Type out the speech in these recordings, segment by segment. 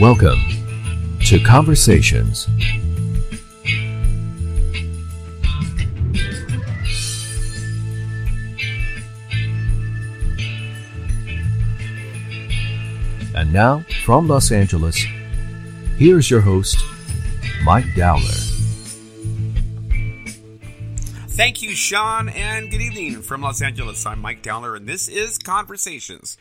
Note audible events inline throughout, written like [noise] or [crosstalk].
Welcome to Conversations. And now, from Los Angeles, here's your host, Mike Dowler. Thank you, Sean, and good evening from Los Angeles. I'm Mike Dowler, and this is Conversations.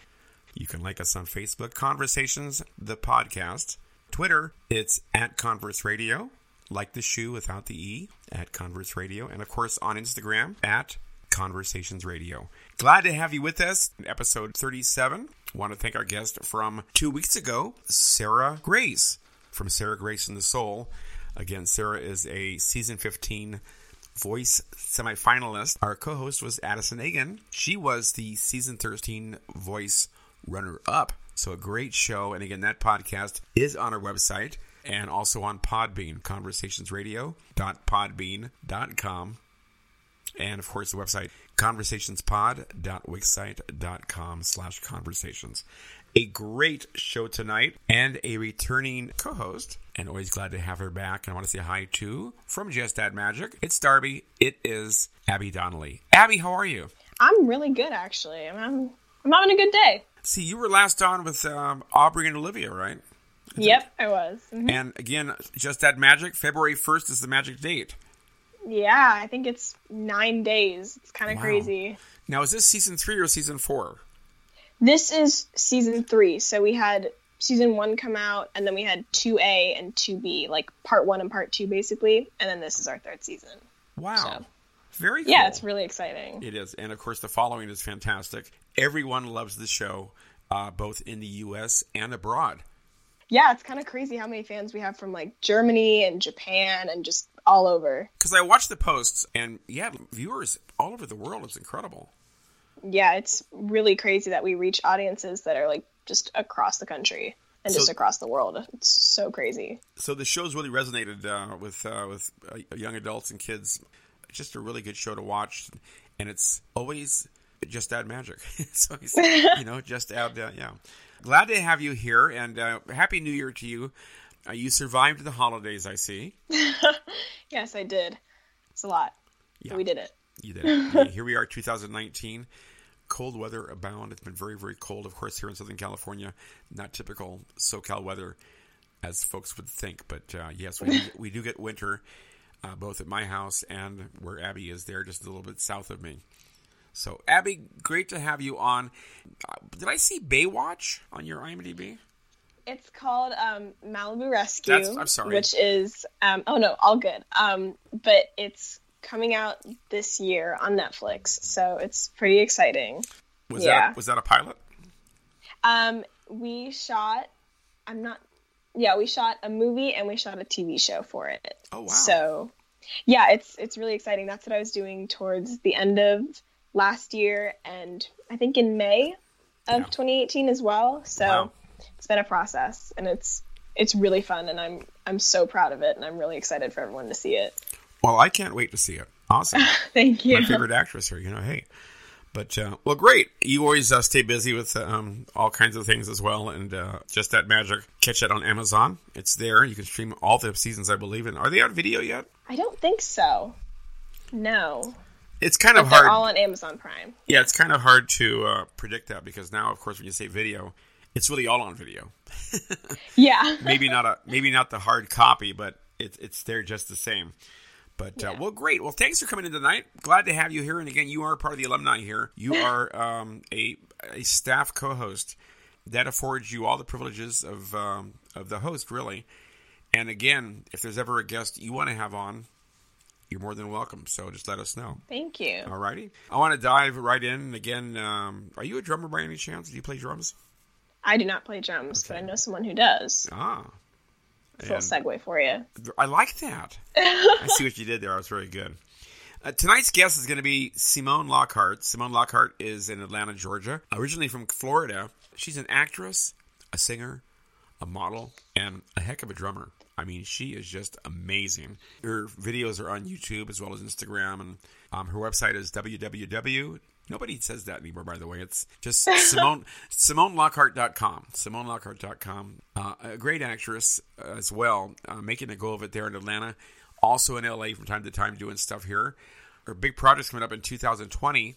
Like us on Facebook, Conversations, the podcast. Twitter, it's at Converse Radio, like the shoe without the E, at Converse Radio. And of course, on Instagram, at Conversations Radio. Glad to have you with us, episode 37. Want to thank our guest from two weeks ago, Sarah Grace, from Sarah Grace and the Soul. Again, Sarah is a season 15 voice semifinalist. Our co host was Addison Agen. She was the season 13 voice runner up. So a great show. And again, that podcast is on our website and also on Podbean, conversationsradio.podbean.com. And of course, the website, conversationspod.wixsite.com slash conversations. A great show tonight and a returning co-host. And always glad to have her back. And I want to say hi to, from Just Add Magic, it's Darby. It is Abby Donnelly. Abby, how are you? I'm really good, actually. I'm, I'm having a good day. See, you were last on with um, Aubrey and Olivia, right? Yep, it? I was. Mm-hmm. And again, Just Add Magic. February 1st is the magic date. Yeah, I think it's nine days. It's kind of wow. crazy. Now, is this season three or season four? This is season three. So we had season one come out, and then we had 2A and 2B, like part one and part two, basically. And then this is our third season. Wow. So, Very cool. Yeah, it's really exciting. It is. And of course, the following is fantastic. Everyone loves the show, uh, both in the U.S. and abroad. Yeah, it's kind of crazy how many fans we have from like Germany and Japan and just all over. Because I watch the posts, and yeah, viewers all over the world. It's incredible. Yeah, it's really crazy that we reach audiences that are like just across the country and so, just across the world. It's so crazy. So the show's really resonated uh, with uh, with uh, young adults and kids. Just a really good show to watch, and it's always just add magic. [laughs] so [laughs] you know, just add uh, yeah. Glad to have you here, and uh, happy New Year to you. Uh, you survived the holidays, I see. [laughs] yes, I did. It's a lot. Yeah. we did it. You did. It. here we are, 2019. Cold weather abound. It's been very, very cold, of course, here in Southern California. Not typical SoCal weather, as folks would think. But uh, yes, we, we do get winter, uh, both at my house and where Abby is there, just a little bit south of me. So, Abby, great to have you on. Uh, did I see Baywatch on your IMDb? It's called um, Malibu Rescue. That's, I'm sorry. Which is um, oh no, all good. Um, but it's coming out this year on Netflix, so it's pretty exciting. Was yeah. that was that a pilot? Um, we shot. I'm not. Yeah, we shot a movie and we shot a TV show for it. Oh wow! So, yeah, it's it's really exciting. That's what I was doing towards the end of last year, and I think in May of yeah. 2018 as well. So. Wow it's been a process and it's it's really fun and I'm I'm so proud of it and I'm really excited for everyone to see it. Well, I can't wait to see it. Awesome. [laughs] Thank you. My favorite actress here, you know, hey. But uh, well, great. You always uh, stay busy with um, all kinds of things as well, and uh, Just Add Magic. Catch it on Amazon. It's there. You can stream all the seasons, I believe. And are they on video yet? I don't think so. No. It's kind of hard. all on Amazon Prime. Yeah, it's kind of hard to uh, predict that because now, of course, when you say video, it's really all on video. [laughs] yeah. [laughs] maybe not a maybe not the hard copy, but it's it's there just the same. But uh, yeah. uh, well, great. Well, thanks for coming in tonight. Glad to have you here. And again, you are part of the alumni here. You [laughs] are um, a a staff co-host that affords you all the privileges of um, of the host, really. And again, if there's ever a guest you want to have on, you're more than welcome. So just let us know. Thank you. All righty. I want to dive right in. Again, um, are you a drummer by any chance? Do you play drums? I do not play drums, okay. but I know someone who does. Ah. a little segue for you. I like that. I see what you did there. That was very good. Uh, tonight's guest is going to be Simone Lockhart. Simone Lockhart is in Atlanta, Georgia. Originally from Florida, she's an actress, a singer, a model, and a heck of a drummer. I mean, she is just amazing. Her videos are on YouTube as well as Instagram, and um, her website is www Nobody says that anymore, by the way. It's just [laughs] Simone SimoneLockhart.com. SimoneLockhart.com. Uh, a great actress as well, uh, making a go of it there in Atlanta. Also in LA from time to time doing stuff here. Her big project's coming up in 2020.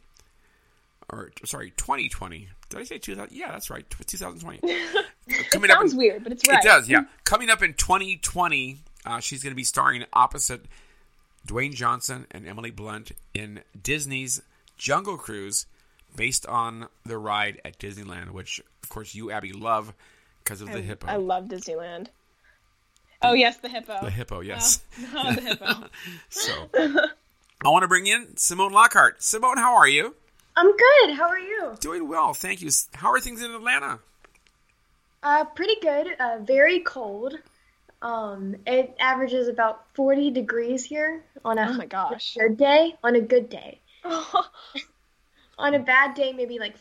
Or, sorry, 2020. Did I say 2000? Yeah, that's right. 2020. [laughs] Coming it sounds in, weird, but it's right. It does, yeah. Coming up in 2020, uh, she's going to be starring opposite Dwayne Johnson and Emily Blunt in Disney's Jungle Cruise, based on the ride at Disneyland, which, of course, you, Abby, love because of I, the hippo. I love Disneyland. Oh, yes, the hippo. The hippo, yes. Oh, [laughs] oh the hippo. [laughs] so, I want to bring in Simone Lockhart. Simone, how are you? I'm good. How are you? Doing well, thank you. How are things in Atlanta? Uh, pretty good. Uh, very cold. Um, it averages about 40 degrees here on a oh my gosh. good day. On a good day. [laughs] on a bad day, maybe like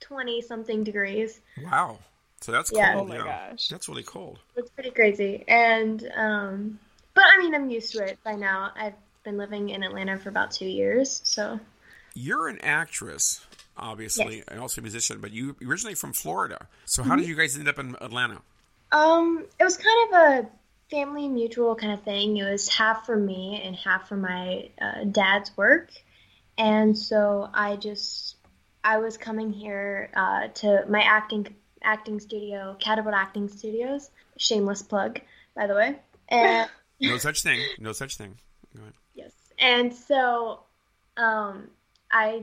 20 something degrees. Wow. So that's yeah. cold. Oh my yeah. gosh. That's really cold. It's pretty crazy. And, um, but I mean, I'm used to it by now. I've been living in Atlanta for about two years, so. You're an actress, obviously, yes. and also a musician, but you originally from Florida. So how mm-hmm. did you guys end up in Atlanta? Um, it was kind of a family mutual kind of thing. It was half for me and half for my uh, dad's work, and so I just I was coming here uh, to my acting acting studio, Catapult Acting Studios. Shameless plug, by the way. And [laughs] no such thing. No such thing. Yes, and so um, I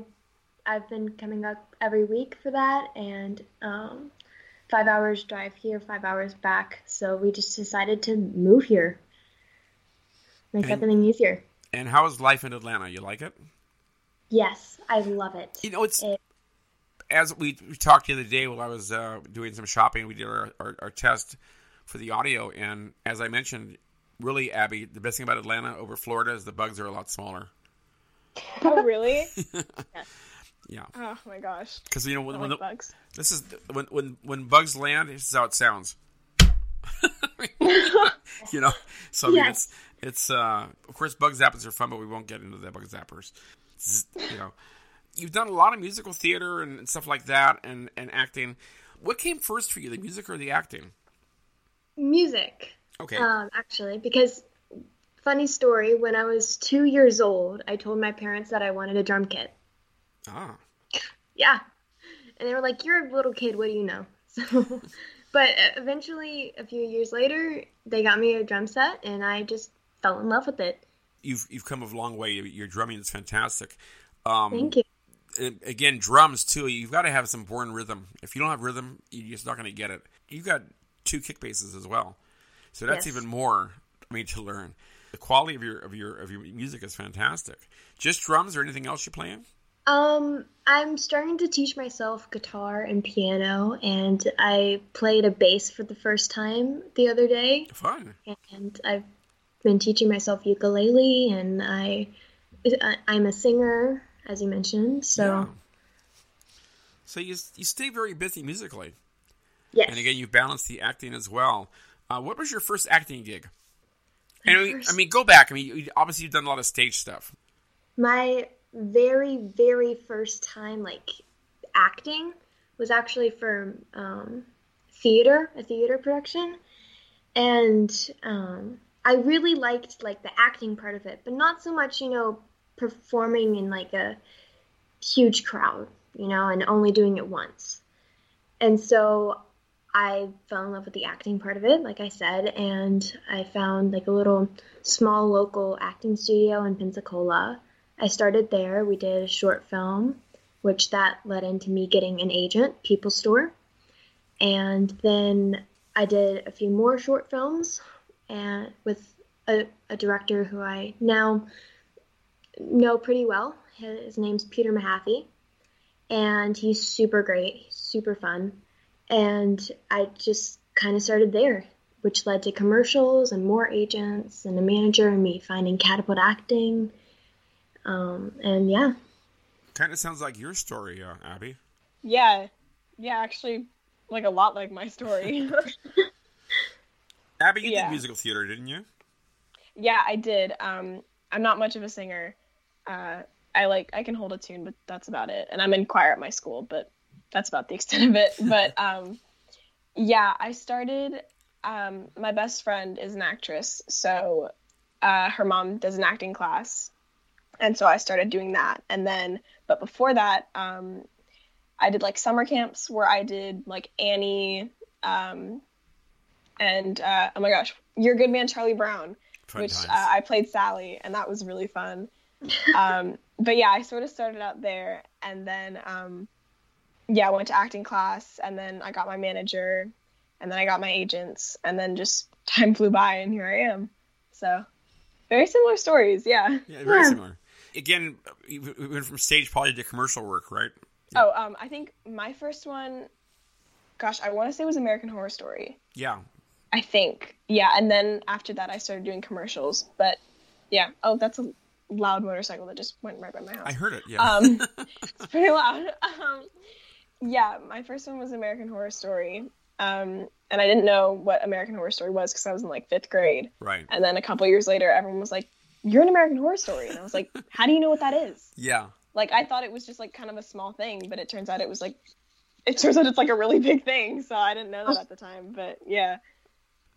I've been coming up every week for that, and um, five hours drive here, five hours back. So we just decided to move here, make and, everything easier. And how is life in Atlanta? You like it? Yes, I love it. You know, it's it, as we, we talked the other day while I was uh, doing some shopping. We did our, our, our test for the audio, and as I mentioned, really, Abby, the best thing about Atlanta over Florida is the bugs are a lot smaller. Oh, [laughs] really? yes. [laughs] Yeah. Oh my gosh. Because you know when, when like the, bugs. This is when when when bugs land. This is how it sounds. [laughs] you know, so I mean, yes. it's it's uh, of course bug zappers are fun, but we won't get into the bug zappers. You know, you've done a lot of musical theater and, and stuff like that, and and acting. What came first for you, the music or the acting? Music. Okay. Um, actually, because funny story, when I was two years old, I told my parents that I wanted a drum kit. Ah. Yeah. And they were like, "You're a little kid. What do you know?" [laughs] So, but eventually, a few years later, they got me a drum set, and I just fell in love with it. You've you've come a long way. Your drumming is fantastic. Um, Thank you. Again, drums too. You've got to have some born rhythm. If you don't have rhythm, you're just not going to get it. You've got two kick basses as well, so that's yes. even more. I mean, to learn the quality of your of your of your music is fantastic. Just drums or anything else you're playing? Um, I'm starting to teach myself guitar and piano, and I played a bass for the first time the other day. Fun. And I've been teaching myself ukulele, and I, I'm a singer, as you mentioned. So. Yeah. So you you stay very busy musically. Yes. And again, you balance the acting as well. Uh, what was your first acting gig? And I mean, I mean, go back. I mean, obviously you've done a lot of stage stuff. My very very first time like acting was actually for um, theater, a theater production, and um, I really liked like the acting part of it, but not so much you know performing in like a huge crowd, you know, and only doing it once. And so I fell in love with the acting part of it, like I said, and I found like a little small local acting studio in Pensacola I started there. We did a short film, which that led into me getting an agent, People Store. And then I did a few more short films and with a, a director who I now know pretty well. His name's Peter Mahaffey. And he's super great, super fun. And I just kind of started there, which led to commercials and more agents and a manager and me finding catapult acting um, and yeah. Kind of sounds like your story, uh, Abby. Yeah. Yeah, actually, like a lot like my story. [laughs] Abby, you yeah. did musical theater, didn't you? Yeah, I did. Um, I'm not much of a singer. Uh, I like I can hold a tune, but that's about it. And I'm in choir at my school, but that's about the extent of it. [laughs] But um, yeah, I started. Um, my best friend is an actress, so uh, her mom does an acting class, and so I started doing that. And then, but before that, um, I did like summer camps where I did like Annie, um, and uh, oh my gosh, Your Good Man Charlie Brown, Fun which uh, I played Sally, and that was really fun. [laughs] um, but yeah, I sort of started out there, and then um, yeah, I went to acting class, and then I got my manager, and then I got my agents, and then just [laughs] time flew by, and here I am. So very similar stories, yeah. yeah, very Yeah. similar. Again, we went from stage probably to commercial work, right? Oh, um, I think my first one, gosh, I want to say was American Horror Story. Yeah. I think, yeah, and then after that, I started doing commercials. But yeah, oh, that's a loud motorcycle that just went right by my house. I heard it. Yeah. Um, [laughs] [laughs] it's pretty loud. Um, yeah, my first one was American Horror Story. Um, and I didn't know what American Horror Story was because I was in like fifth grade. right. And then a couple years later, everyone was like, "You're an American Horror Story," and I was like, [laughs] "How do you know what that is?" Yeah. Like I thought it was just like kind of a small thing, but it turns out it was like, it turns out it's like a really big thing. So I didn't know that at the time. But yeah,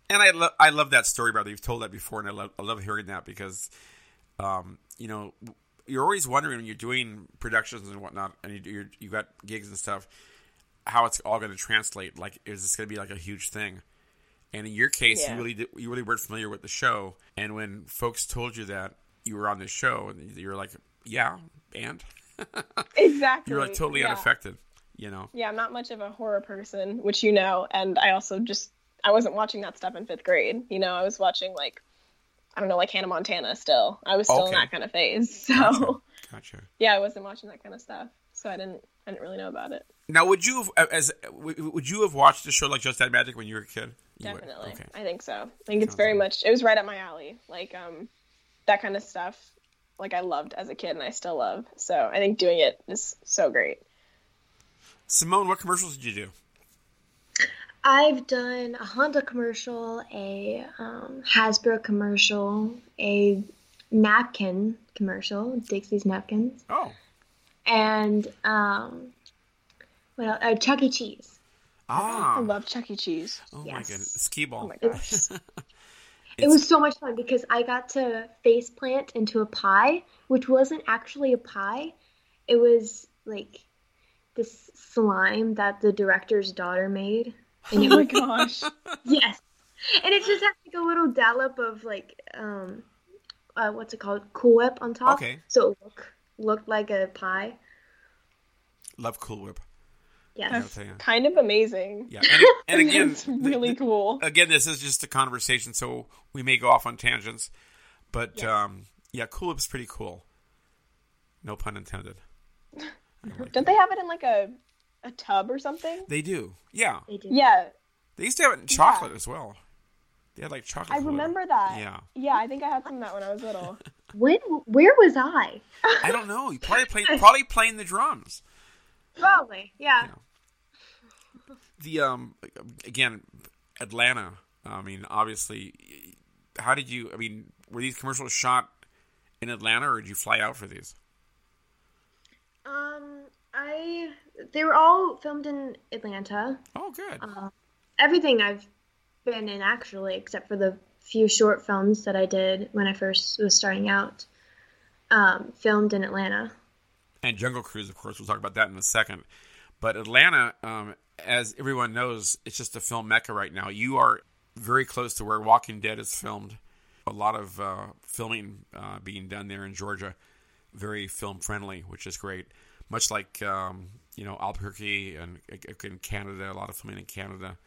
And I love I love that story, brother. You've told that before, and I love I love hearing that because, um, you know, you're always wondering when you're doing productions and whatnot, and you you're, you got gigs and stuff, how it's all going to translate. Like, is this going to be like a huge thing? And in your case, Yeah. you really did, you really weren't familiar with the show, and when folks told you that you were on this show, and you were like, yeah, and [laughs] exactly. you're like totally yeah. unaffected, you know. Yeah, I'm not much of a horror person, which you know, and I also just I wasn't watching that stuff in fifth grade. You know, I was watching like I don't know, like Hannah Montana. Still, I was still in that kind of phase. So Gotcha. [laughs] Gotcha. yeah, I wasn't watching that kind of stuff, so I didn't I didn't really know about it. Now, would you have as would you have watched a show like Just Add Magic when you were a kid? You. Definitely, Okay. I think so. I think it's Sounds very like- much. It was right up my alley. Like um, that kind of stuff. Like I loved as a kid, and I still love. So I think doing it is so great. Simone, what commercials did you do? I've done a Honda commercial, a um, Hasbro commercial, a napkin commercial, Dixie's napkins, Oh, and um, well, uh, Chuck E. Cheese. ah, I love Chuck E. Cheese. oh my Yes. goodness, skee ball. Oh my gosh. [laughs] It was so much fun because I got to face plant into a pie, which wasn't actually a pie. It was like this slime that the director's daughter made. And [laughs] it Oh my was gosh. yes. And it just has like a little dollop of like um uh, what's it called? Cool Whip on top. Okay. So it look, looked like a pie. Love Cool Whip. Yes. I'll kind of amazing. Yeah, and, and [laughs] again, it's really th- cool. again, this is just a conversation, so we may go off on tangents, but um, yeah, Cool Whip's pretty cool. No pun intended. [laughs] Like Don't it. they have it in like a a tub or something? They do. Yeah, They do. Yeah, they used to have it in chocolate as well. They had like chocolate. I Cool Whip. remember that. Yeah. Yeah, I think I had some of that when I was little. [laughs] When where was I? I don't know. You probably playing probably playing the drums. Probably. Yeah. the um again Atlanta. I mean, obviously, how did you? I mean, were these commercials shot in Atlanta, or did you fly out for these? Um I they were all filmed in Atlanta. Oh, good. everything I've been in actually, except for the few short films that I did when I first was starting out, um, filmed in Atlanta. and Jungle Cruise, of course, we'll talk about that in a second. But Atlanta, um, as everyone knows, it's just a film mecca right now. You are very close to where Walking Dead is filmed. A lot of uh, filming uh, being done there in Georgia, very film friendly, which is great. Much like um, you know Albuquerque and in Canada, a lot of filming in Canada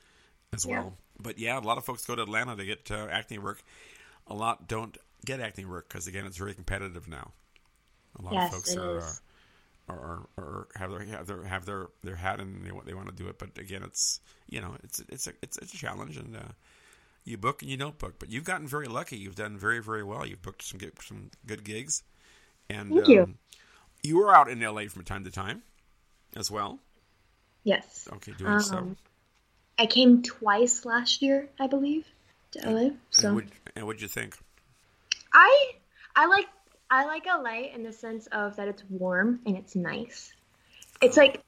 as Yeah. well. But yeah, a lot of folks go to Atlanta to get uh, acting work. A lot don't get acting work because again, it's very competitive now. A lot Yes, of folks are. Uh, or, or, or have their have their have their their hat and they want they want to do it. But again, it's you know it's it's a it's, it's a challenge and uh, you book and you don't book. But you've gotten very lucky. You've done very very well. You've booked some good, some good gigs, and Thank you. um, you are out in LA from time to time as well. Yes. Okay, doing. Um, I came twice last year, I believe, to LA. And So what and what'd you think? I I like I like LA in the sense of that it's warm and it's nice. It's like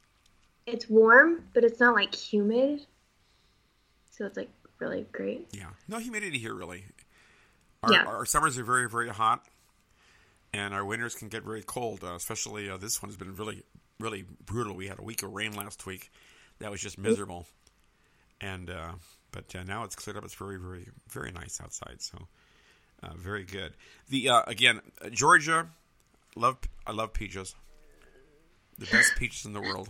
it's warm, but it's not like humid. So it's like really great. Yeah, no humidity here really. Our, Yeah. our summers are very very hot, and our winters can get very cold. Uh, especially uh, this one has been really really brutal. We had a week of rain last week, that was just miserable, and uh, but uh, now it's cleared up. It's very very very nice outside. So uh, very good. The uh, again uh, Georgia, love I love peaches, the best [laughs] peaches in the world.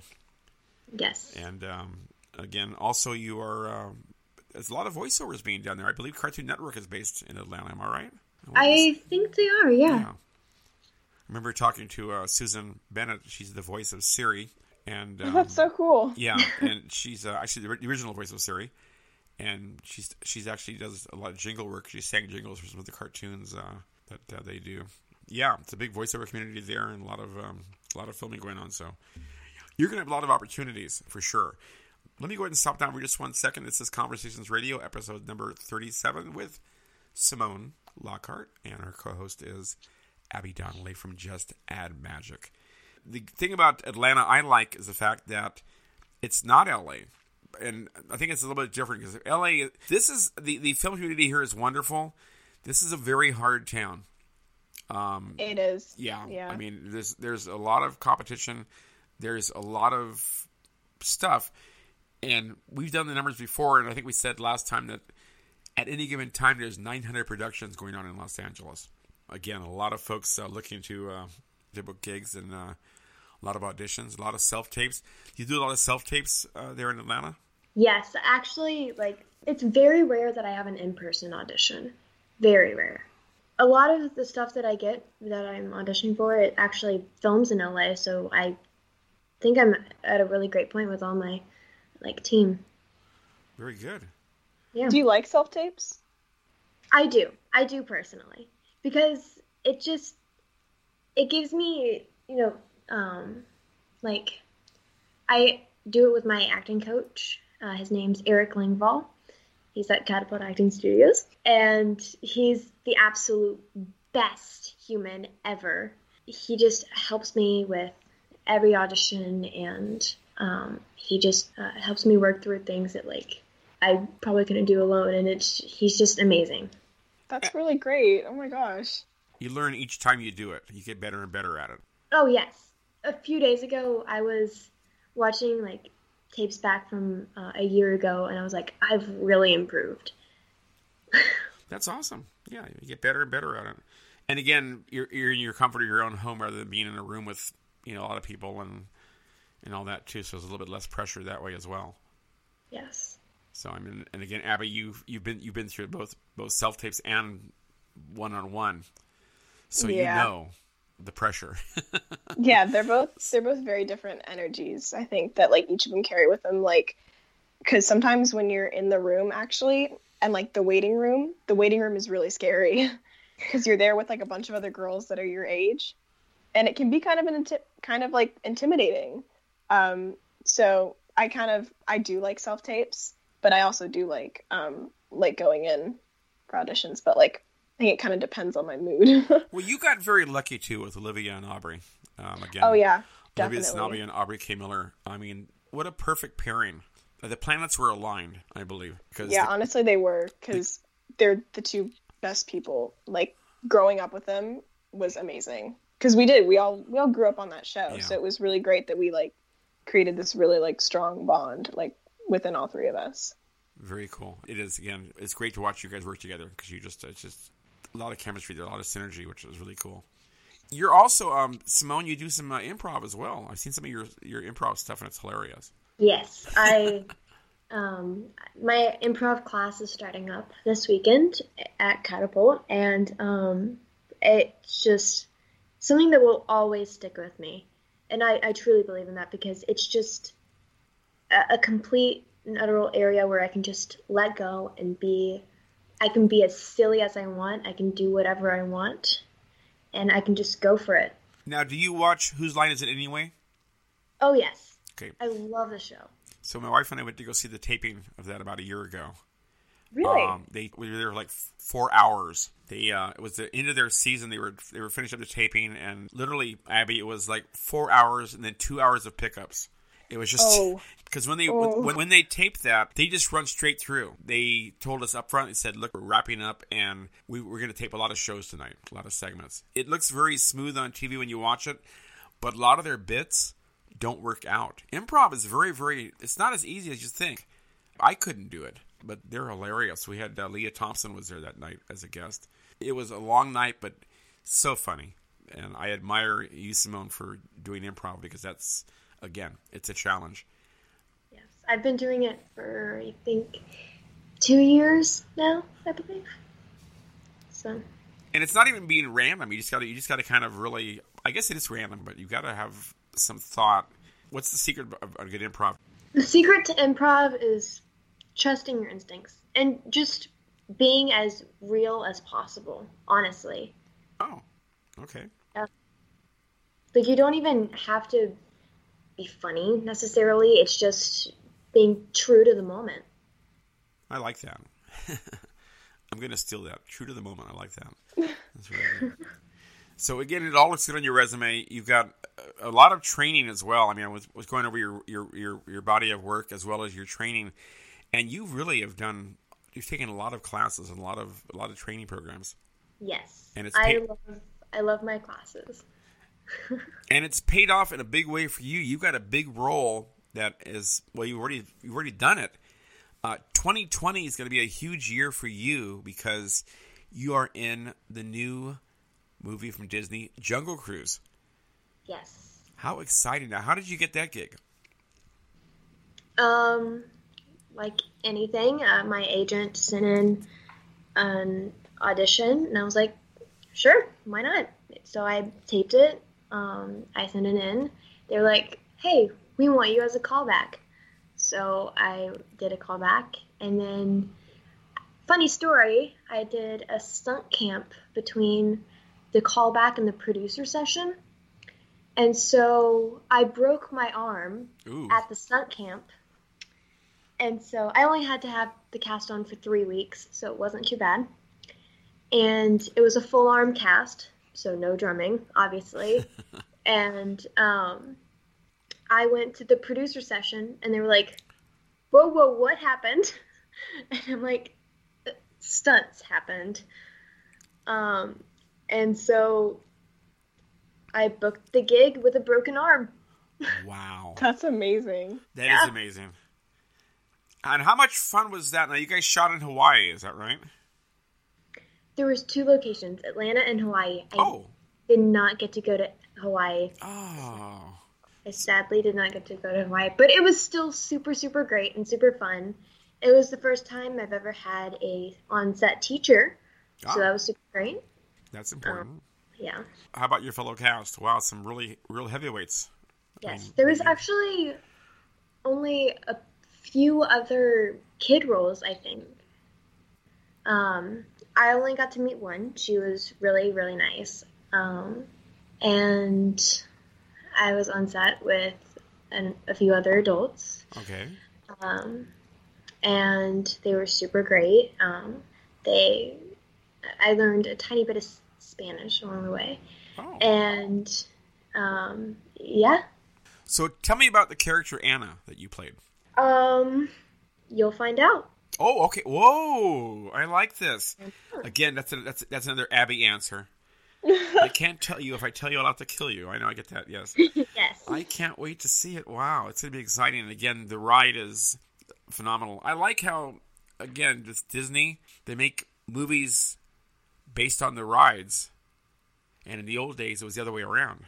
Yes. And um, again, also you are. Um, there's a lot of voiceovers being done there. I believe Cartoon Network is based in Atlanta. Am I right? I think they are, yeah. Yeah. Remember talking to uh, Susan Bennett. She's the voice of Siri, and um, [laughs] That's so cool. yeah, [laughs] and she's uh, actually the original voice of Siri, and she's she's actually does a lot of jingle work. She sang jingles for some of the cartoons uh, that uh, they do. Yeah, it's a big voiceover community there, and a lot of um, a lot of filming going on. So you're going to have a lot of opportunities for sure. Let me go ahead and stop down for just one second. This is Conversations Radio, episode number 37 with Simone Lockhart, and our co host is Abby Donnelly from Just Add Magic. The thing about Atlanta I like is the fact that it's not LA. And I think it's a little bit different because LA, this is the, the film community here is wonderful. This is a very hard town. Um, It is. yeah, Yeah. I mean, there's there's a lot of competition. There's a lot of stuff, and we've done the numbers before. And I think we said last time that at any given time, there's 900 productions going on in Los Angeles. Again, a lot of folks uh, looking to uh, to book gigs and uh, a lot of auditions, a lot of self tapes. Do you do a lot of self tapes uh, there in Atlanta. Yes, actually, like it's very rare that I have an in-person audition. Very rare. A lot of the stuff that I get that I'm auditioning for, it actually films in LA, so I think I'm at a really great point with all my like team. Very good. Yeah. Do you like self tapes? I do. I do personally because it just it gives me, you know, um like I do it with my acting coach. Uh, his name's Eric Lingval. He's at Catapult Acting Studios, and he's the absolute best human ever. He just helps me with every audition, and um, he just uh, helps me work through things that like I probably couldn't do alone. And it's he's just amazing. That's really great. Oh my gosh. You learn each time you do it. You get better and better at it. Oh yes. A few days ago, I was watching like tapes back from uh, a year ago, and I was like, I've really improved. [laughs] That's awesome. Yeah, you get better and better at it. And again, you're, you're in your comfort of your own home rather than being in a room with you know a lot of people and and all that too. So there's a little bit less pressure that way as well. Yes. So I mean, and again, Abby, you've you've been you've been through both both self tapes and one on one, so Yeah. you know the pressure. [laughs] Yeah, they're both they're both very different energies. I think that like each of them carry with them like because sometimes when you're in the room actually and like the waiting room, the waiting room is really scary [laughs] because you're there with like a bunch of other girls that are your age, and it can be kind of an inti- kind of like intimidating. Um, so I kind of I do like self tapes, but I also do like um like going in for auditions, but like I think it kind of depends on my mood. [laughs] well, you got very lucky too with Olivia and Aubrey. Um, again, oh yeah, Olivia definitely. Sanabia and Aubrey K. Miller. I mean, what a perfect pairing. Uh, The planets were aligned, I believe. Because Yeah, the- honestly, they were because they're the two best people. Like growing up with them was amazing because we did. We all we all grew up on that show, Yeah. so it was really great that we like created this really like strong bond like within all three of us. Very cool. It is again. It's great to watch you guys work together because you just it's just a lot of chemistry there, a lot of synergy, which is really cool. You're also um, Simone. You do some uh, improv as well. I've seen some of your your improv stuff and it's hilarious. Yes, I. [laughs] um, my improv class is starting up this weekend at Catapult, and um, it's just something that will always stick with me. And I, I truly believe in that because it's just a, a complete and utter area where I can just let go and be. I can be as silly as I want. I can do whatever I want, and I can just go for it. Now, do you watch Whose Line Is It Anyway? Oh yes, Okay, I love the show. so my wife and I went to go see the taping of that about a year ago. Really? Um, they we were there like four hours. They uh, it was the end of their season. They were they were finishing up the taping, and literally, Abby, it was like four hours and then two hours of pickups. It was just Oh. [laughs] because when they Oh. when, when they taped that, they just run straight through. They told us up front. and said, "Look, we're wrapping up, and we, we're going to tape a lot of shows tonight, a lot of segments. It looks very smooth on TV when you watch it, but a lot of their bits don't work out. Improv is very, very. It's not as easy as you think. I couldn't do it, but they're hilarious. We had uh, Lea Thompson was there that night as a guest. It was a long night, but so funny, and I admire you, Simone, for doing improv because that's again, it's a challenge. Yes, I've been doing it for I think two years now, I believe. So and it's not even being random. You just got to you just got to kind of really. I guess it is random, but you got to have some thought. What's the secret of a good improv? the secret to improv is trusting your instincts and just being as real as possible. Honestly, Oh, okay. like you don't even have to be funny necessarily. It's just being true to the moment. I like that. [laughs] I'm going to steal that. True to the moment. I like that. [laughs] Really. So again, it all looks good on your resume. You've got a a lot of training as well. I mean, I was, was going over your, your, your, your body of work as well as your training, and you really have done. You've taken a lot of classes and a lot of a lot of training programs, Yes, And it's I paid- love I love my classes. And it's paid off in a big way for you. You got a big role that is well. You already you've already done it. Uh, 2020 is going to be a huge year for you because you are in the new movie from Disney, Jungle Cruise. Yes. How exciting! Now, how did you get that gig? Um, like anything, uh, my agent sent in an audition, and I was like, sure, why not? So I taped it. Um, I sent it in. They were like, hey, we want you as a callback. So I did a callback, and then, funny story, I did a stunt camp between the callback and the producer session. And so I broke my arm Ooh, at the stunt camp. And so I only had to have the cast on for three weeks, so it wasn't too bad. And it was a full arm cast, so no drumming, obviously. [laughs] and um, I went to the producer session, and they were like, Whoa, whoa, what happened? [laughs] And I'm like, Stunts happened. Um, and so I booked the gig with a broken arm. wow, [laughs] That's amazing. that is Yeah. amazing. And how much fun was that? Now, you guys shot in Hawaii, is that right? There was two locations, Atlanta and Hawaii. I Oh, did not get to go to Hawaii. oh, I sadly did not get to go to Hawaii, but it was still super super great and super fun. It was the first time I've ever had a on-set teacher, Ah. so that was super great. that's important. Yeah. How about your fellow cast? Wow, some really real heavyweights. Yes. Um, There was actually only a few other kid roles, I think. Um, I only got to meet one. She was really, really nice. Um, and I was on set with an, a few other adults. Okay. Um, and they were super great. Um, they, I learned a tiny bit of Spanish along the way. Oh. And, um, yeah, So tell me about the character Anna that you played. Um, you'll find out. Oh, okay. Whoa, I like this. Again, that's a, that's that's another Abby answer. [laughs] I can't tell you if I tell you, I'll have to kill you. I know, I get that. Yes, [laughs] Yes. I can't wait to see it. Wow, it's gonna be exciting. And again, the ride is phenomenal. I like how, again, just Disney they make movies based on the rides, and in the old days it was the other way around.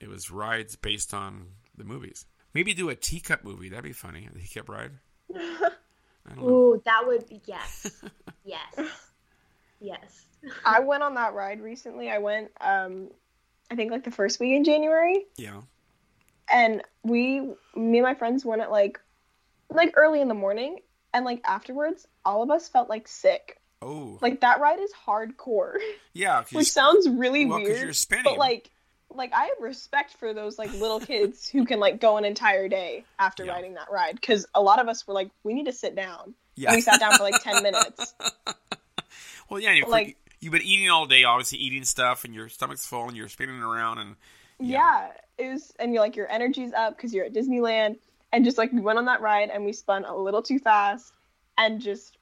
It was rides based on the movies. Maybe do a teacup movie. That'd be funny. A teacup ride. [laughs] I don't know. Ooh, that would be yes, [laughs] yes, yes. I went on that ride recently. I went, um, I think like the first week in January, Yeah. and we, me and my friends went at like, like early in the morning, and like afterwards, all of us felt like sick. Oh. Like that ride is hardcore, Yeah. [laughs] which sounds really well, 'cause weird. you're spinning. But like, like I have respect for those like little [laughs] kids who can like go an entire day after Yeah. riding that ride because a lot of us were like, we need to sit down. Yeah. And we sat down for like 10 minutes. [laughs] Well, yeah, you've, Like- you've been eating all day, obviously eating stuff, and your stomach's full, and you're spinning around, and Yeah. It was, and you're like, your energy's up because you're at Disneyland. And just like, we went on that ride and we spun a little too fast and just,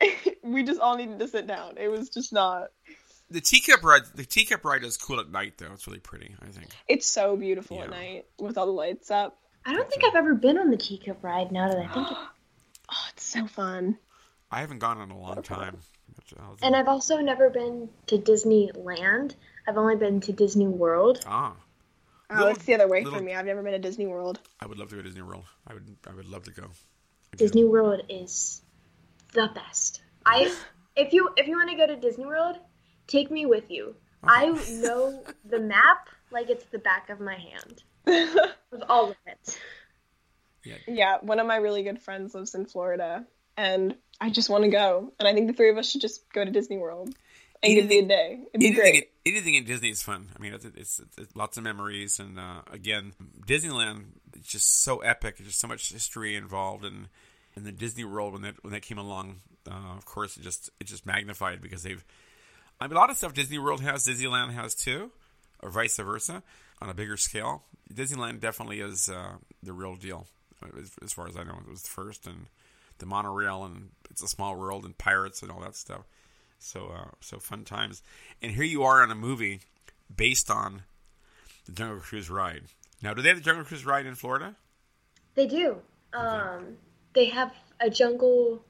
[laughs] we just all needed to sit down. It was just not, the teacup ride. The teacup ride is cool at night, though. It's really pretty. I think. it's so beautiful Yeah. at night with all the lights up. I don't think I've ever been on the teacup ride. Now that I think, it. [gasps] Oh, it's so fun. I haven't gone in a long time. And I've also never been to Disneyland. I've only been to Disney World. ah, Oh, Little- it's the other way little- for me. I've never been to Disney World. I would love to go to Disney World. I would. I would love to go. Disney World is the best. I [laughs] if you if you want to go to Disney World, take me with you. I know the map like it's the back of my hand [laughs] with all of it. Yeah, yeah, one of my really good friends lives in Florida, and I just want to go. And I think the three of us should just go to Disney World and give Anything- it a day. It'd be Anything, great. anything in Disney is fun. I mean, it's, it's, it's lots of memories, and uh, again, Disneyland is just so epic. There's just so much history involved, and and the Disney World when that when that came along, uh, of course, it just it just magnified because they've. I mean, a lot of stuff Disney World has, Disneyland has too, or vice versa, on a bigger scale. Disneyland definitely is uh, the real deal, as, as far as I know. It was the first, and the monorail, and it's a small world, and pirates, and all that stuff. So, uh, so fun times. And here you are on a movie based on the Jungle Cruise ride. Now, do they have the Jungle Cruise ride in Florida? They do. Um, they have a jungle.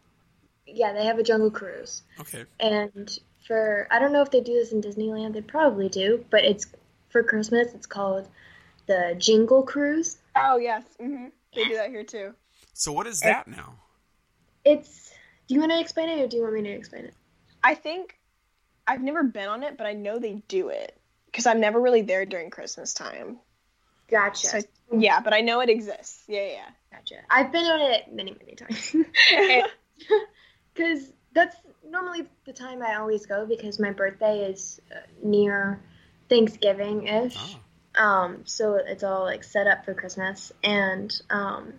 Yeah, they have a jungle cruise, Okay. and for I don't know if they do this in Disneyland. They probably do, but it's for Christmas. It's called the Jingle Cruise. Oh yes, hmm they do that here too. So, what is that now? It's. Do you want to explain it, or do you want me to explain it? I think I've never been on it, but I know they do it because I'm never really there during Christmas time. Gotcha. So yeah, but I know it exists. Yeah, yeah. Gotcha. I've been on it many, many times. [laughs] [laughs] Because that's normally the time I always go because my birthday is uh, near Thanksgiving ish. Oh, Um, so it's all like set up for Christmas, and um,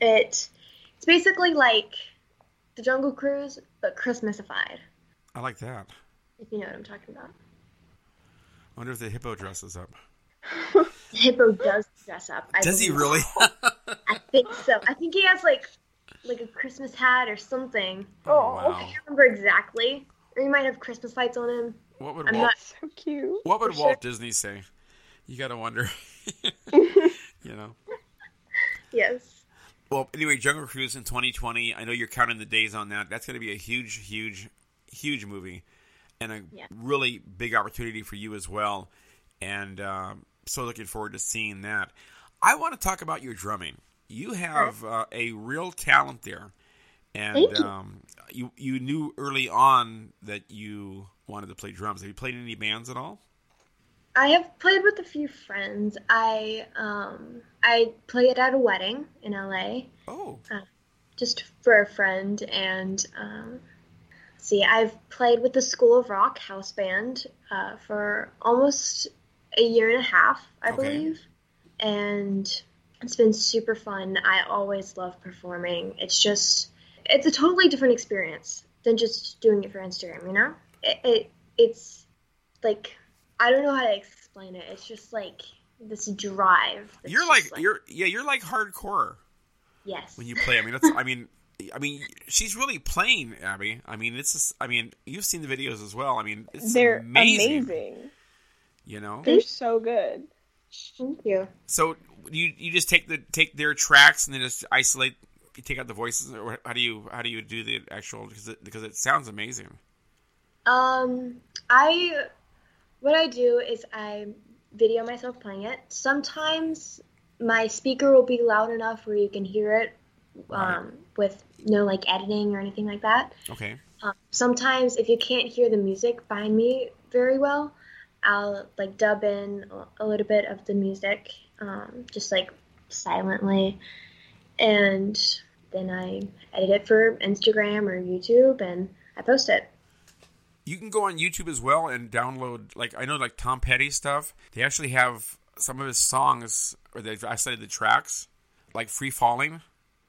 it it's basically like the Jungle Cruise but Christmasified. I like that. If you know what I'm talking about. I wonder if the hippo dresses up. [laughs] The hippo does dress up. I Does he really? [laughs] I think so. I think he has like like a Christmas hat or something. oh, I can't remember exactly. Or he might have Christmas lights on him. What would I'm Walt, not- [laughs] So cute. what would Walt sure. Disney say? You got to wonder. [laughs] [laughs] you know. Yes. Well, anyway, Jungle Cruise in 2020. I know you're counting the days on that. That's going to be a huge, huge, huge movie, and a Yeah. really big opportunity for you as well. And um, so looking forward to seeing that. I want to talk about your drumming. You have uh, a real talent there, and Thank you. um, you you knew early on that you wanted to play drums. Have you played in any bands at all? I have played with a few friends. I um I played at a wedding in LA Oh, just for a friend and um see I've played with the School of Rock house band uh, for almost a year and a half, I Okay. believe. And it's been super fun. I always love performing. It's just it's a totally different experience than just doing it for Instagram, you know? It, it it's like I don't know how to explain it. It's just like this drive. you're just like, you're yeah, you're like hardcore. yes. when you play. I mean, that's. I mean, I mean, she's really playing, Abby. I mean, it's. Just, I mean, you've seen the videos as well. I mean, it's They're amazing. amazing. You know. They're so good. Thank you. So you you just take the take their tracks and then just isolate. You take out the voices, or how do you how do you do the actual? Because it, because it sounds amazing. Um, I what I do is I video myself playing it. Sometimes my speaker will be loud enough where you can hear it um, with no like editing or anything like that. Okay. Um, sometimes if you can't hear the music behind me very well, I'll like dub in a- little bit of the music, um, just like silently, and then I edit it for Instagram or YouTube and I post it. You can go on YouTube as well and download like I know like Tom Petty stuff. They actually have some of his songs or they've isolated the tracks, like Free Falling.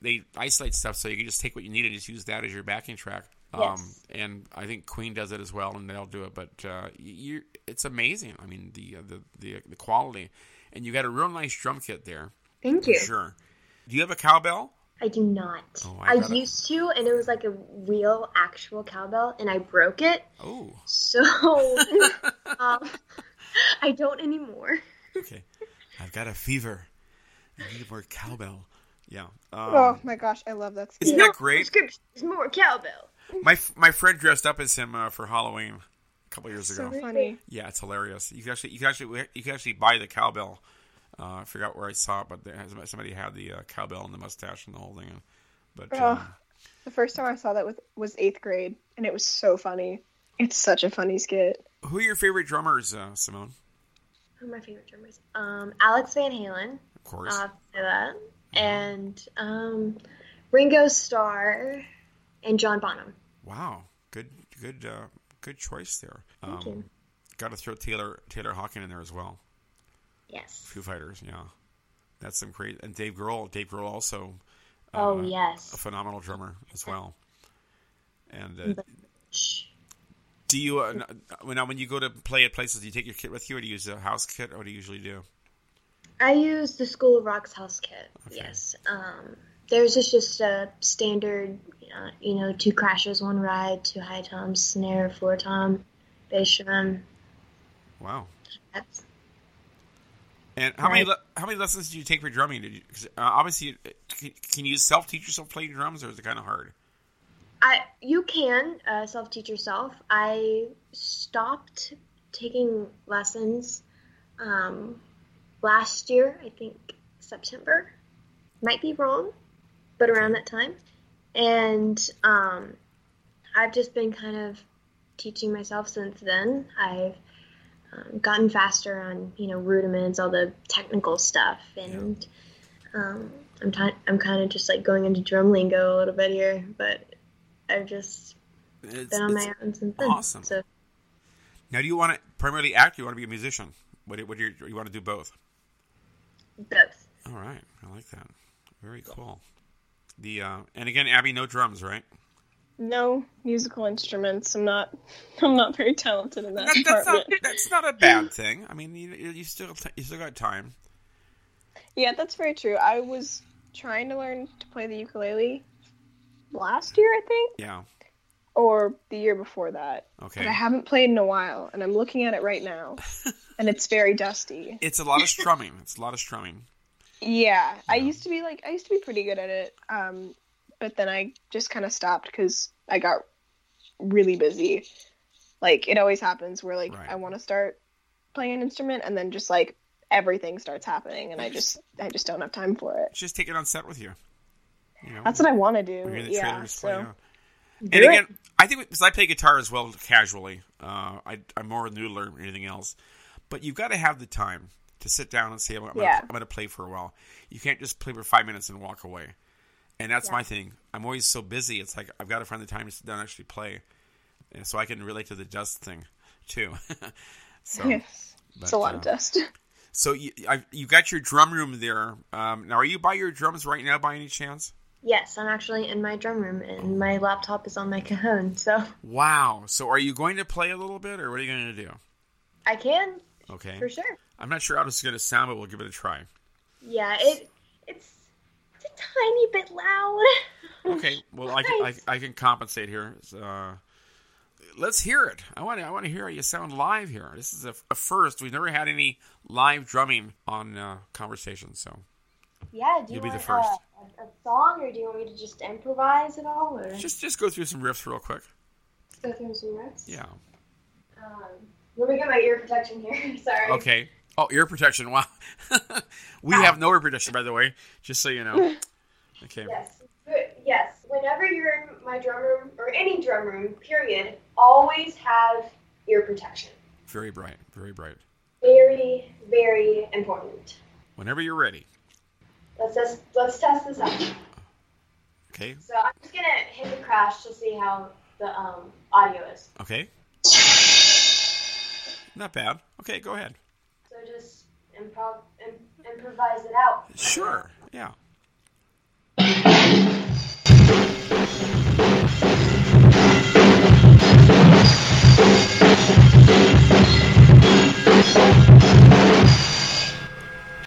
they isolate stuff so you can just take what you need and just use that as your backing track. Um, and I think Queen does it as well, and they'll do it. But uh, you, it's amazing. I mean, the, uh, the the the quality, and you got a real nice drum kit there. Thank you. Sure. Do you have a cowbell? I do not. Oh, I I, gotta- used to, and it was like a real, actual cowbell, and I broke it. Oh, So [laughs] um, I don't anymore. okay. I've got a fever. I need more cowbell. Yeah. Um, oh my gosh, I love that Isn't skit. that great? Prescription more cowbell. [laughs] My my friend dressed up as him uh, for Halloween a couple years ago. So ago. funny. Yeah, it's hilarious. You can actually you can actually you can actually buy the cowbell. Uh, I forgot where I saw it, but there somebody had the uh, cowbell and the mustache and the whole thing. But Oh. um, The first time I saw that with, was eighth grade, and it was so funny. It's such a funny skit. who are your favorite drummers, uh, Simone? Who are my favorite drummers? Um, Alex Van Halen. Of course. Uh, that. And um, Ringo Starr and John Bonham. Wow, good good uh, good choice there. Thank you. Got to throw Taylor Taylor Hawkins in there as well. Yes. Foo Fighters, yeah. That's some great. And Dave Grohl. Dave Grohl also. Oh, uh, yes. a phenomenal drummer as well. And uh, do you uh, uh, when you go to play at places, do you take your kit with you, or do you use a house kit, or what do you usually do? I use the School of Rock's house kit. Okay. Yes. Um, theirs is just a standard, uh, you know, two crashes, one ride, two high toms, snare, floor tom, bass drum. Wow. That's And how many Right. le- how many lessons did you take for drumming? Did you, 'cause, uh, obviously, uh, can, can you self teach yourself playing drums, or is it kind of hard? I you can uh, self teach yourself. I stopped taking lessons um, last year. I think September. Might be wrong, but around that time. And um, I've just been kind of teaching myself since then. I've um, gotten faster on you know rudiments, all the technical stuff, and um, I'm ti- I'm kind of just like going into drum lingo a little bit here, but I've just It's, been on my own since then. awesome. So now, do you want to primarily act? Or you want to be a musician? What do, what do you, you want to do both? both. All right, I like that. Very cool. The uh, and again, Abby, no drums, right? No musical instruments. I'm not. [laughs] I'm not very talented in that That, that's not that's not a bad thing. I mean, you, you still you still got time. Yeah, that's very true. I was trying to learn to play the ukulele last year, I think, Yeah. or the year before that. Okay. But I haven't played in a while, and I'm looking at it right now, [laughs] and it's very dusty. It's a lot of strumming. It's a lot of strumming. Yeah, I used to be like I used to be pretty good at it, um, but then I just kind of stopped because I got really busy. Like it always happens, where like Right. I want to start playing an instrument, and then just like everything starts happening, and I just I just don't have time for it. Just take it on set with you. You know, That's what I want to do. when you're in the Yeah, so. Do And it. again, I think because I play guitar as well casually. Uh, I, I'm more a noodler than anything else. But you've got to have the time to sit down and say, I'm, I'm Yeah. going to play for a while. You can't just play for five minutes and walk away. And that's Yeah. my thing. I'm always so busy. It's like I've got to find the time to sit down and actually play. And so I can relate to the dust thing too. [laughs] so, yes, it's a lot uh, of dust. so you, I, you got your drum room there. Um, now, are you by your drums right now by any chance? Yes, I'm actually in my drum room, and my laptop is on my cajon, so Wow. So are you going to play a little bit or what are you going to do? I can Okay. for sure. I'm not sure how this is going to sound, but we'll give it a try. Yeah, it it's it's a tiny bit loud. Okay. Well, I can, I, [laughs] I can compensate here. Uh, let's hear it. I want to I want to hear how you sound live here. This is a, a first. We've never had any live drumming on uh, conversations, so Yeah, do you You'll be the first. Uh, a, a song, or do you want me to just improvise at all, or just just go through some riffs real quick. go through some riffs? Yeah. Um, let me get my ear protection here. [laughs] Sorry. Okay. Oh, ear protection. Wow. [laughs] we have no ear protection, by the way, just so you know. [laughs] Okay. Yes. Yes. Whenever you're in my drum room or any drum room, period, always have ear protection. Very bright. Very bright. Very, very important. Whenever you're ready. Let's just let's test this out. Okay. So I'm just gonna hit the crash to see how the um, audio is. Okay. Not bad. Okay, go ahead. So just improv, im- improvise it out. Sure. Yeah.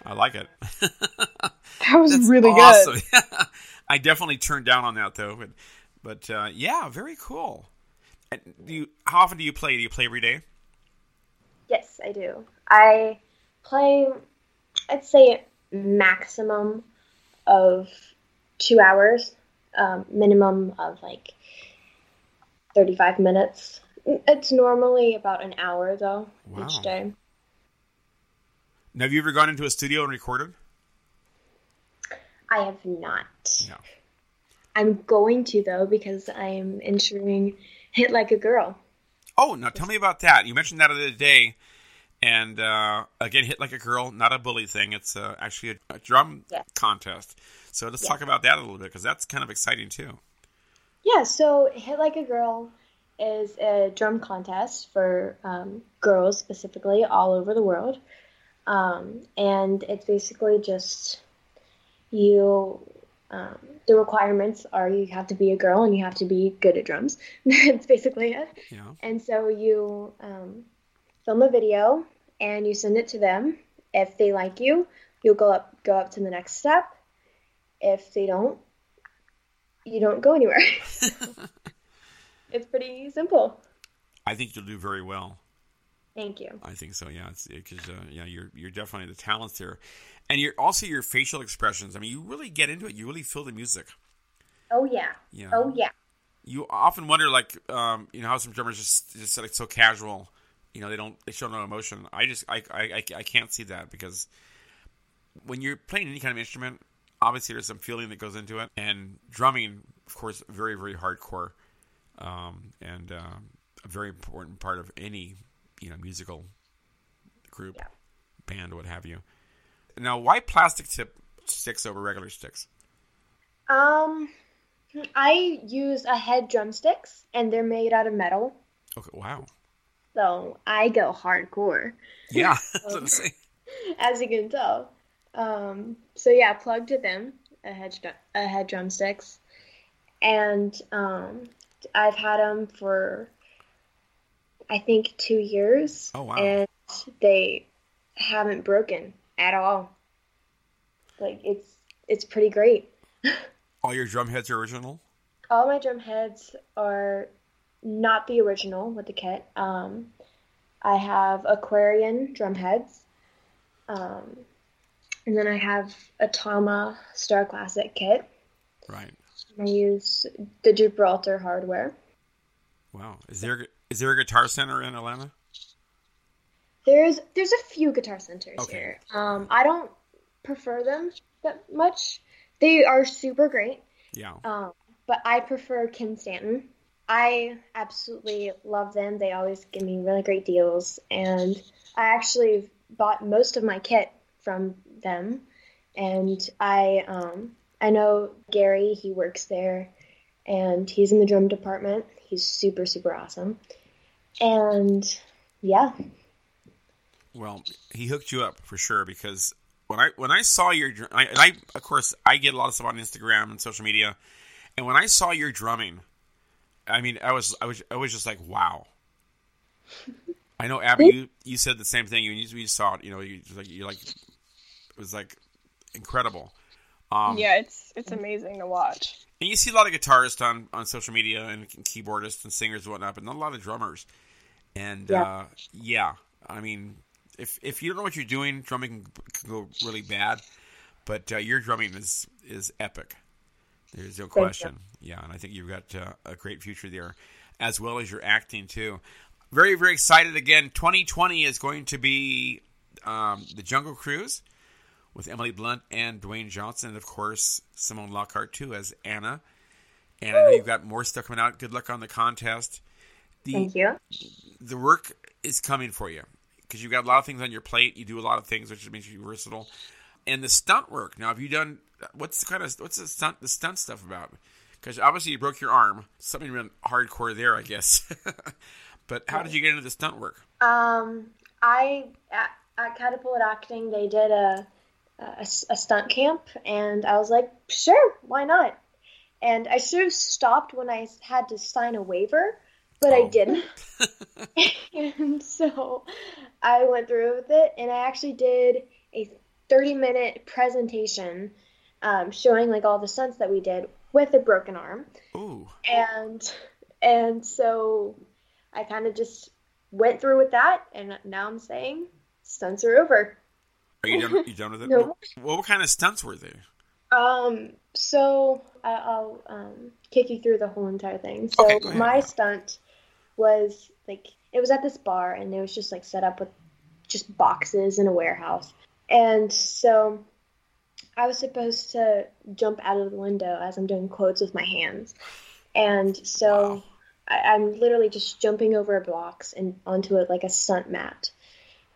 I like it. [laughs] That was That's really awesome. good. [laughs] I definitely turned down on that though, but but uh, yeah, very cool. And do you, how often do you play? Do you play every day? Yes, I do. I play, I'd say maximum of two hours, um, minimum of like 35 minutes. It's normally about an hour though Wow. each day. Now, have you ever gone into a studio and recorded? I have not. No. I'm going to though because I'm entering Hit Like a Girl. Oh, now tell me about that. You mentioned that the other day, and uh, again, hit like a girl, not a bully thing. It's uh, actually a, a drum Yeah. contest. So let's Yeah. talk about that a little bit because that's kind of exciting too. Yeah, so Hit Like a Girl is a drum contest for um, girls specifically all over the world. Um, and it's basically just you, um, the requirements are you have to be a girl and you have to be good at drums. [laughs] That's basically it. Yeah. And so you um, film a video and you send it to them. If they like you, you'll go up go up to the next step. If they don't, you don't go anywhere. [laughs] [laughs] it's pretty simple. I think you'll do very well. Thank you. I think so. Yeah, it's because uh, yeah, you're you're definitely the talents there, and you're also your facial expressions. I mean, you really get into it. You really feel the music. Oh yeah. Yeah. Oh yeah. You often wonder, like, um, you know, how some drummers just just like so casual. You know, they don't they show no emotion. I just I I I, can't see that because when you're playing any kind of instrument, obviously there's some feeling that goes into it, and drumming, of course, very very hardcore, um, and uh, a very important part of any you know musical group, Yeah. band, what have you. Now, why plastic tip sticks over regular sticks? Um, I use Ahead drumsticks, and they're made out of metal. Okay, wow. So I go hardcore, Yeah, I was gonna say. as you can tell. Um, so yeah, plugged to them Ahead a head drumsticks, and um, I've had them for I think two years. Oh, wow. And they haven't broken at all. Like it's it's pretty great. [laughs] All your drum heads are original. All my drum heads are not the original with the kit. Um, I have Aquarian drum heads. Um, and then I have a Tama Star Classic kit. Right. I use the Gibraltar hardware. Wow. Is there is there a guitar center in Atlanta? There's there's a few guitar centers Okay. here. Um, I don't prefer them that much. They are super great. Yeah. Um, but I prefer Kim Stanton. I absolutely love them. They always give me really great deals, and I actually bought most of my kit from them. And I um, I know Gary. He works there, and he's in the drum department. He's super super awesome. And yeah, Well, he hooked you up for sure because when I when I saw your I, I of course I get a lot of stuff on Instagram and social media, and when I saw your drumming, I mean I was I was I was just like wow. I know Abby, you, you said the same thing. You you saw it, you know, you like you like it was like incredible. Um, yeah, it's it's amazing to watch. And you see a lot of guitarists on, on social media and keyboardists and singers and whatnot, but not a lot of drummers. And Yeah. uh, yeah, I mean, if if you don't know what you're doing, drumming can, can go really bad. But uh, your drumming is is epic. There's no question. Yeah, and I think you've got uh, a great future there, as well as your acting too. Very very excited again. 2020 is going to be um, the Jungle Cruise with Emily Blunt and Dwayne Johnson, and of course Simone Lockhart too as Anna. And I know you've got more stuff coming out. Good luck on the contest. The thank you. the work is coming for you because you've got a lot of things on your plate. You do a lot of things, which means you're versatile. And the stunt work. Now, have you done what's the kind of what's the stunt the stunt stuff about? Because obviously you broke your arm. Something real hardcore there, I guess. [laughs] but how did you get into the stunt work? Um, I at, at Catapult Acting they did a, a a stunt camp, and I was like, sure, why not? and I should have stopped when I had to sign a waiver, but oh. I didn't. [laughs] [laughs] and so I went through with it, and I actually did a 30 minute presentation um, showing like all the stunts that we did with a broken arm. Ooh. And and so I kind of just went through with that, and now I'm saying stunts are over. Are you done? You done with it? [laughs] no. What, what kind of stunts were they? Um. So I, will um, kick you through the whole entire thing. So okay, my stunt was like it was at this bar, and it was just like set up with just boxes in a warehouse, and so I was supposed to jump out of the window as I'm doing quotes with my hands, and so. Wow. I, I'm literally just jumping over a box and onto it like a stunt mat,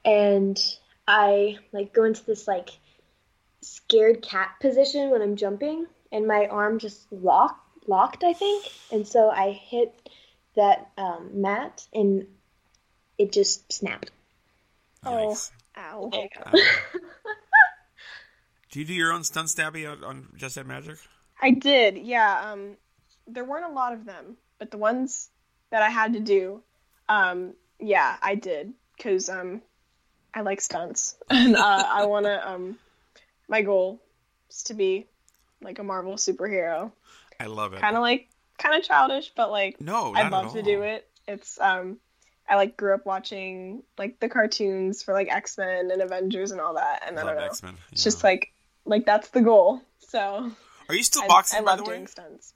and I like go into this like scared cat position when I'm jumping, and my arm just locked locked I think, and so I hit that um, mat and it just snapped. Oh, ow! ow. [laughs] do you do your own stunt stabby on, on Just Add Magic? I did, yeah. Um, there weren't a lot of them, but the ones that I had to do, um, yeah, I did because um, I like stunts, [laughs] and uh, I want to. Um, my goal is to be like a Marvel superhero. I love it. Kind of like, kind of childish, but like, no, I'd love to do it. It's um, I like grew up watching like the cartoons for like X Men and Avengers and all that, and I, I don't know. X-Men. Yeah. It's just like, like that's the goal. So. Are you still boxing? I, I love doing stunts.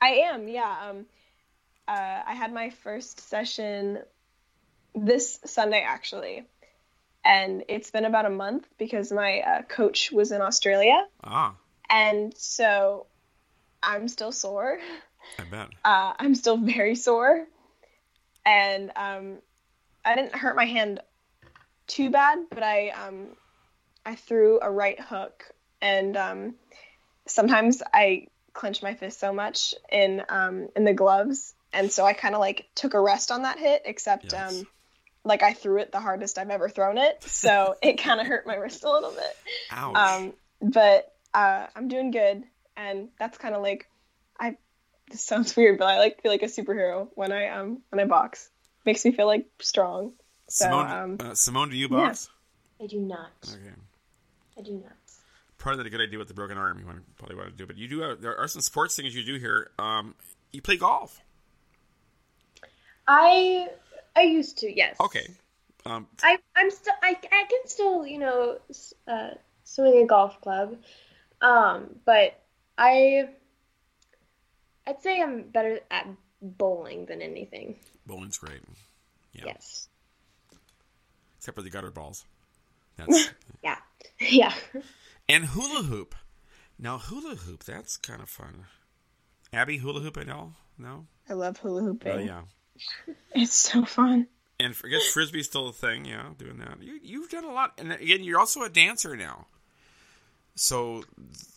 I am, yeah. Um, uh, I had my first session this Sunday actually and it's been about a month because my uh, coach was in Australia. Ah. And so I'm still sore. I bet. [laughs] Uh, I'm still very sore. And um, I didn't hurt my hand too bad, but I um, I threw a right hook, and um, sometimes I clench my fist so much in um, in the gloves, and so I kind of like took a rest on that hit, except yes. um, like I threw it the hardest I've ever thrown it, so [laughs] it kind of hurt my wrist a little bit. Ouch. Um, but uh, I'm doing good, and that's kind of like I. This sounds [laughs] weird, but I like feel like a superhero when I um when I box. Makes me feel like strong. So, Simone, um, uh, Simone, do you box? Yeah. I do not. Okay. I do not. Probably not a good idea with the broken arm. You want to, probably want to do, but you do. Have, there are some sports things you do here. Um, you play golf. I I used to, yes. Okay. Um, I I'm still I, I can still you know uh, swing a golf club, um, but I I'd say I'm better at bowling than anything. Bowling's great. Yeah. Yes. Except for the gutter balls. That's [laughs] yeah, [laughs] yeah. And hula hoop. Now hula hoop, that's kind of fun. Abby, hula hoop at all? No. I love hula hooping. Oh yeah. [laughs] It's so fun. And I guess frisbee's still a thing, yeah, doing that. You, you've done a lot, and again, you're also a dancer now. So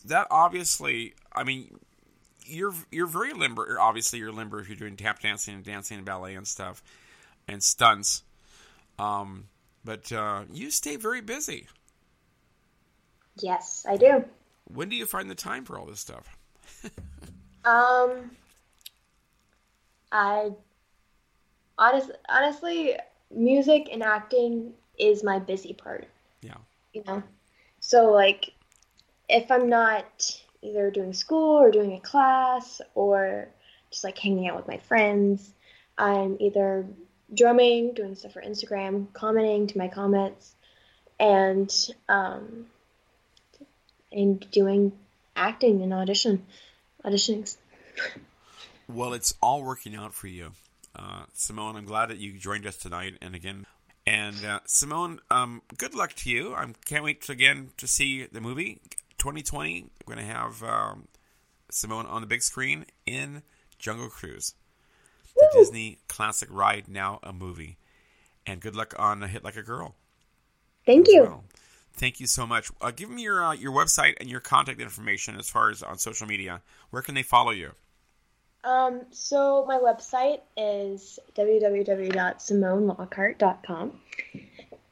that obviously, I mean, you're you're very limber. Obviously, you're limber if you're doing tap dancing and dancing and ballet and stuff, and stunts. Um, but uh, you stay very busy. Yes, I do. When do you find the time for all this stuff? um, I honest, honestly, music and acting is my busy part. Yeah. You know, so like, if I'm not either doing school or doing a class or just like hanging out with my friends, I'm either drumming, doing stuff for Instagram, commenting to my comments, and um, and doing acting and audition auditionings. Well, it's all working out for you. Uh, Simone, I'm glad that you joined us tonight. And again, and uh, Simone, um, good luck to you. I can't wait to, again to see the movie 2020. We're going to have um, Simone on the big screen in Jungle Cruise, the Woo! Disney classic ride, now a movie. And good luck on Hit Like a Girl. Thank you. Well. Thank you so much. Uh, give me your uh, your website and your contact information as far as on social media. Where can they follow you? Um, so my website is www.simonelockhart.com.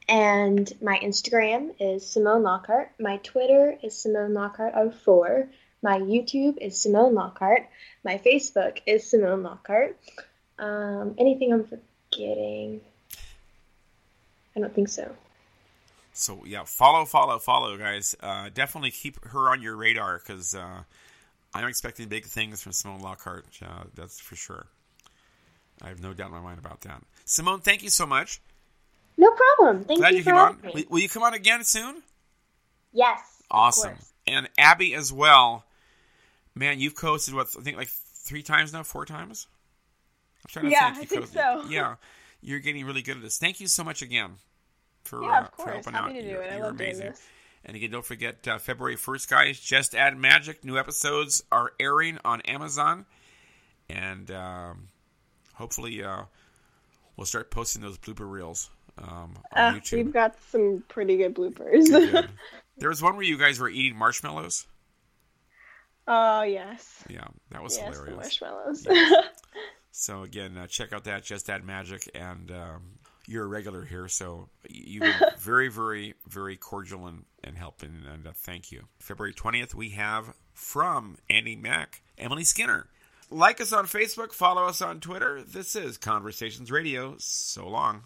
And my Instagram is Simone Lockhart. My Twitter is Simone Lockhart04. My My YouTube is Simone Lockhart. My Facebook is Simone Lockhart. Um, anything I'm forgetting? I don't think so. So yeah, follow, follow, follow, guys. Uh, definitely keep her on your radar because uh, I'm expecting big things from Simone Lockhart. Uh, that's for sure. I have no doubt in my mind about that. Simone, thank you so much. No problem. Thank Glad you, you came on. Will, will you come on again soon? Yes. Awesome. And Abby as well. Man, you've coasted what I think like three times now, four times. I'm trying to Yeah, think. I think so. Yeah, you're getting really good at this. Thank you so much again for, Yeah, uh, of for course. helping Happy out. to do you're, you're love doing amazing. this. And again, don't forget uh, February 1st, guys. Just Add Magic. New episodes are airing on Amazon, and um, hopefully uh, we'll start posting those blooper reels um, on Uh, YouTube. we've got some pretty good bloopers. [laughs] There was one where you guys were eating marshmallows. Oh yes. Yeah, that was Yes, hilarious. marshmallows. [laughs] So again, uh, check out that Just Add Magic, and um, you're a regular here, so you've [laughs] been very, very, very cordial and, and helping, and uh, thank you. February 20th, we have from Andi Mack, Emily Skinner. Like us on Facebook, follow us on Twitter. This is Conversations Radio. So long.